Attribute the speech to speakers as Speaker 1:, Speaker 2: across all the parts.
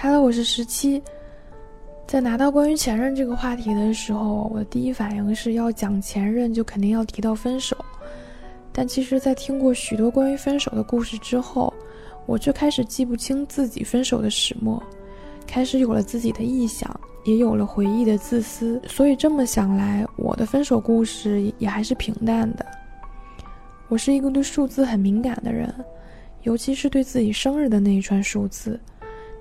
Speaker 1: Hello，我是十七。在拿到关于前任这个话题的时候，我的第一反应是要讲前任，就肯定要提到分手。但其实，在听过许多关于分手的故事之后，我却开始记不清自己分手的始末，开始有了自己的臆想，也有了回忆的自私。所以这么想来，我的分手故事也还是平淡的。我是一个对数字很敏感的人，尤其是对自己生日的那一串数字。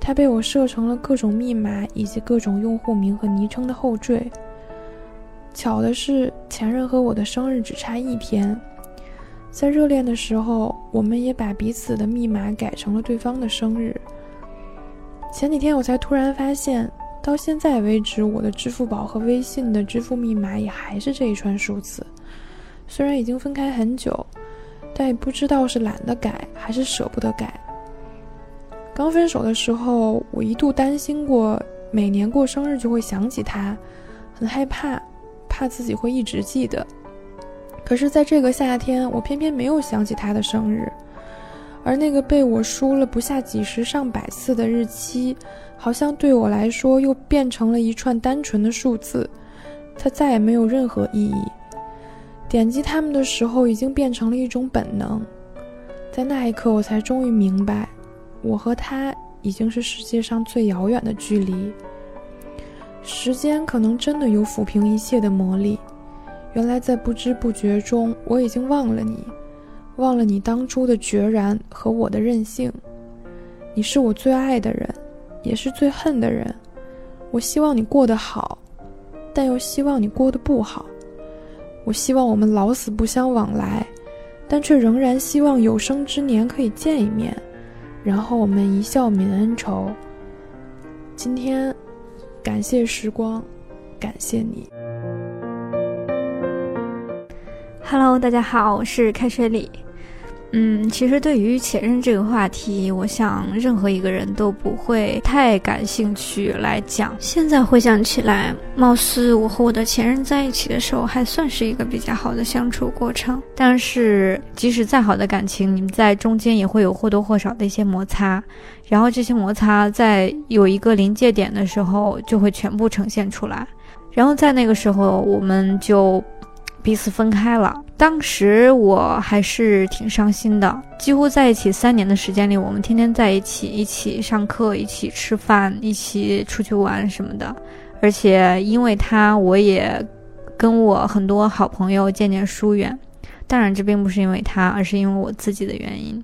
Speaker 1: 它被我设成了各种密码以及各种用户名和昵称的后缀。巧的是，前任和我的生日只差一天，在热恋的时候，我们也把彼此的密码改成了对方的生日。前几天我才突然发现，到现在为止，我的支付宝和微信的支付密码也还是这一串数字。虽然已经分开很久，但也不知道是懒得改还是舍不得改。刚分手的时候，我一度担心过，每年过生日就会想起他，很害怕，怕自己会一直记得。可是，在这个夏天，我偏偏没有想起他的生日，而那个被我输了不下几十上百次的日期，好像对我来说又变成了一串单纯的数字，它再也没有任何意义。点击它们的时候，已经变成了一种本能。在那一刻，我才终于明白。我和他已经是世界上最遥远的距离。时间可能真的有抚平一切的魔力。原来在不知不觉中，我已经忘了你，忘了你当初的决然和我的任性。你是我最爱的人，也是最恨的人。我希望你过得好，但又希望你过得不好。我希望我们老死不相往来，但却仍然希望有生之年可以见一面。然后我们一笑泯恩仇。今天，感谢时光，感谢你。
Speaker 2: Hello，大家好，我是开水里。嗯，其实对于前任这个话题，我想任何一个人都不会太感兴趣来讲。现在回想起来，貌似我和我的前任在一起的时候，还算是一个比较好的相处过程。但是，即使再好的感情，你们在中间也会有或多或少的一些摩擦，然后这些摩擦在有一个临界点的时候，就会全部呈现出来。然后在那个时候，我们就。彼此分开了，当时我还是挺伤心的。几乎在一起三年的时间里，我们天天在一起，一起上课，一起吃饭，一起出去玩什么的。而且因为他，我也跟我很多好朋友渐渐疏远。当然，这并不是因为他，而是因为我自己的原因。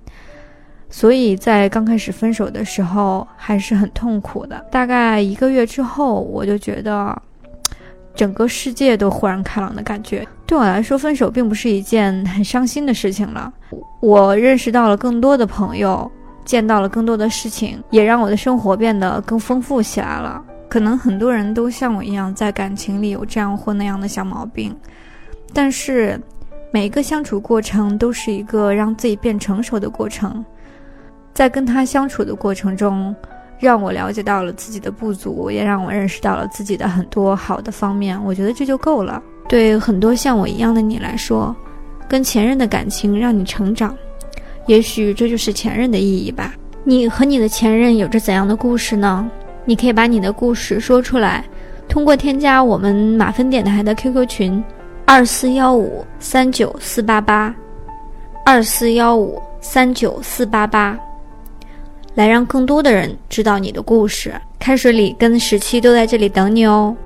Speaker 2: 所以在刚开始分手的时候，还是很痛苦的。大概一个月之后，我就觉得。整个世界都豁然开朗的感觉，对我来说，分手并不是一件很伤心的事情了。我认识到了更多的朋友，见到了更多的事情，也让我的生活变得更丰富起来了。可能很多人都像我一样，在感情里有这样或那样的小毛病，但是每一个相处过程都是一个让自己变成熟的过程，在跟他相处的过程中。让我了解到了自己的不足，也让我认识到了自己的很多好的方面。我觉得这就够了。对很多像我一样的你来说，跟前任的感情让你成长，也许这就是前任的意义吧。你和你的前任有着怎样的故事呢？你可以把你的故事说出来，通过添加我们马分电台的 QQ 群，二四幺五三九四八八，二四幺五三九四八八。来让更多的人知道你的故事。开水里跟十七都在这里等你哦。